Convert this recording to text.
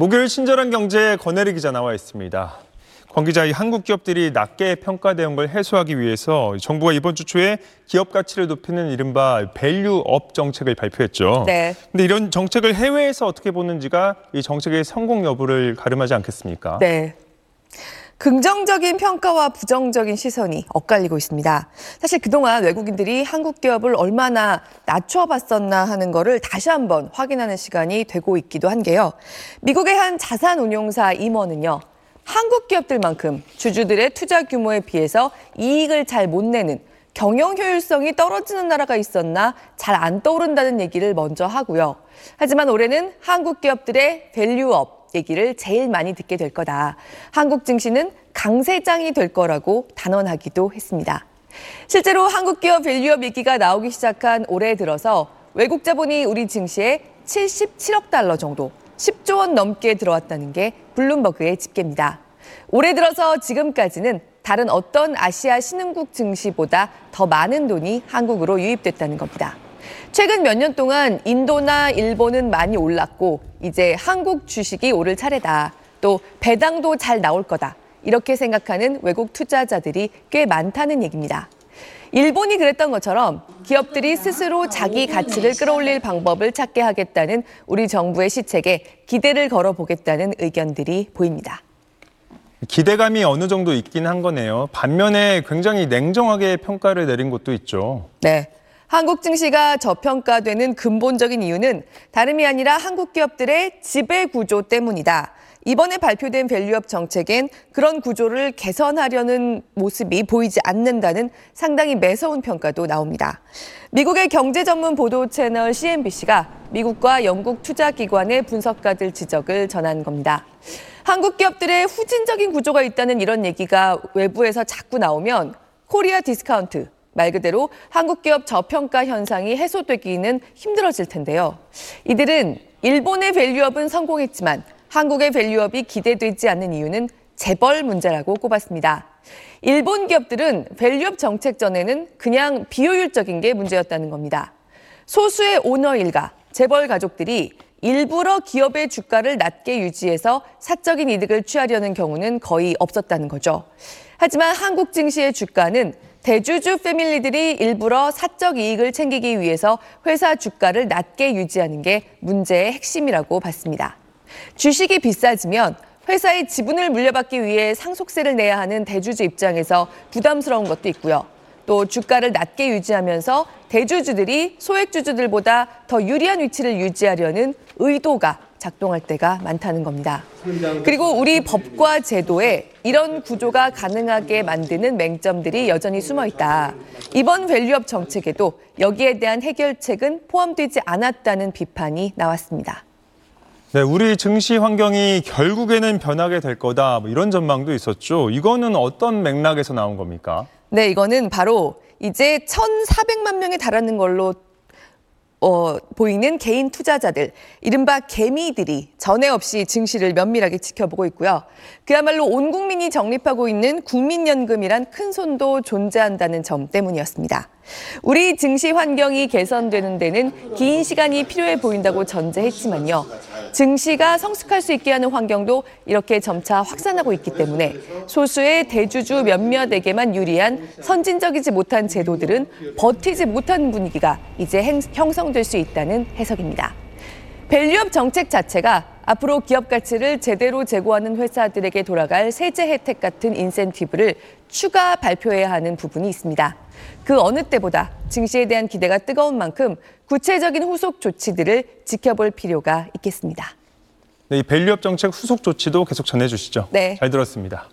목요일 친절한 경제 권혜리 기자 나와 있습니다. 권 기자, 이 한국 기업들이 낮게 평가되는 걸 해소하기 위해서 정부가 이번 주 초에 기업 가치를 높이는 이른바 밸류업 정책을 발표했죠. 네. 근데 이런 정책을 해외에서 어떻게 보는지가 이 정책의 성공 여부를 가름하지 않겠습니까? 네. 긍정적인 평가와 부정적인 시선이 엇갈리고 있습니다. 사실 그동안 외국인들이 한국 기업을 얼마나 낮춰봤었나 하는 거를 다시 한번 확인하는 시간이 되고 있기도 한 게요. 미국의 한 자산운용사 임원은요. 한국 기업들만큼 주주들의 투자 규모에 비해서 이익을 잘 못 내는 경영 효율성이 떨어지는 나라가 있었나 잘 안 떠오른다는 얘기를 먼저 하고요. 하지만 올해는 한국 기업들의 밸류업 얘기를 제일 많이 듣게 될 거다. 한국 증시는 강세장이 될 거라고 단언하기도 했습니다. 실제로 한국 기업 밸류업 얘기가 나오기 시작한 올해 들어서 외국 자본이 우리 증시에 77억 달러 정도, 10조 원 넘게 들어왔다는 게 블룸버그의 집계입니다. 올해 들어서 지금까지는 다른 어떤 아시아 신흥국 증시보다 더 많은 돈이 한국으로 유입됐다는 겁니다. 최근 몇 년 동안 인도나 일본은 많이 올랐고 이제 한국 주식이 오를 차례다. 또 배당도 잘 나올 거다. 이렇게 생각하는 외국 투자자들이 꽤 많다는 얘기입니다. 일본이 그랬던 것처럼 기업들이 스스로 자기 가치를 끌어올릴 방법을 찾게 하겠다는 우리 정부의 시책에 기대를 걸어보겠다는 의견들이 보입니다. 기대감이 어느 정도 있긴 한 거네요. 반면에 굉장히 냉정하게 평가를 내린 곳도 있죠. 네. 한국 증시가 저평가되는 근본적인 이유는 다름이 아니라 한국 기업들의 지배 구조 때문이다. 이번에 발표된 밸류업 정책엔 그런 구조를 개선하려는 모습이 보이지 않는다는 상당히 매서운 평가도 나옵니다. 미국의 경제 전문 보도 채널 CNBC가 미국과 영국 투자기관의 분석가들 지적을 전한 겁니다. 한국 기업들의 후진적인 구조가 있다는 이런 얘기가 외부에서 자꾸 나오면 Korea discount, 말 그대로 한국 기업 저평가 현상이 해소되기는 힘들어질 텐데요. 이들은 일본의 value-up은 성공했지만 한국의 value-up이 기대되지 않는 이유는 재벌 문제라고 꼽았습니다. 일본 기업들은 밸류업 정책 전에는 그냥 비효율적인 게 문제였다는 겁니다. 소수의 오너 일가, 재벌 가족들이 일부러 기업의 주가를 낮게 유지해서 사적인 이득을 취하려는 경우는 거의 없었다는 거죠. 하지만 한국 증시의 주가는 대주주 패밀리들이 일부러 사적 이익을 챙기기 위해서 회사 주가를 낮게 유지하는 게 문제의 핵심이라고 봤습니다. 주식이 비싸지면 회사의 지분을 물려받기 위해 상속세를 내야 하는 대주주 입장에서 부담스러운 것도 있고요. 또 주가를 낮게 유지하면서 대주주들이 소액주주들보다 더 유리한 위치를 유지하려는 의도가 작동할 때가 많다는 겁니다. 그리고 우리 법과 제도에 이런 구조가 가능하게 만드는 맹점들이 여전히 숨어 있다. 이번 밸류업 정책에도 여기에 대한 해결책은 포함되지 않았다는 비판이 나왔습니다. 네, 우리 증시 환경이 결국에는 변하게 될 거다. 뭐 이런 전망도 있었죠. 이거는 어떤 맥락에서 나온 겁니까? 네, 이거는 바로 이제 1,400만 명에 달하는 걸로 어, 보이는 개인 투자자들, 이른바 개미들이 전에 없이 증시를 면밀하게 지켜보고 있고요. 그야말로 온 국민이 적립하고 있는 국민연금이란 큰 손도 존재한다는 점 때문이었습니다. 우리 증시 환경이 개선되는 데는 긴 시간이 필요해 보인다고 전제했지만요. 증시가 성숙할 수 있게 하는 환경도 이렇게 점차 확산하고 있기 때문에 소수의 대주주 몇몇에게만 유리한 선진적이지 못한 제도들은 버티지 못하는 분위기가 이제 형성될 수 있다는 해석입니다. 밸류업 정책 자체가 앞으로 기업 가치를 제대로 제고하는 회사들에게 돌아갈 세제 혜택 같은 인센티브를 추가 발표해야 하는 부분이 있습니다. 그 어느 때보다 증시에 대한 기대가 뜨거운 만큼 구체적인 후속 조치들을 지켜볼 필요가 있겠습니다. 네, 이 밸류업 정책 후속 조치도 계속 전해주시죠. 네. 잘 들었습니다.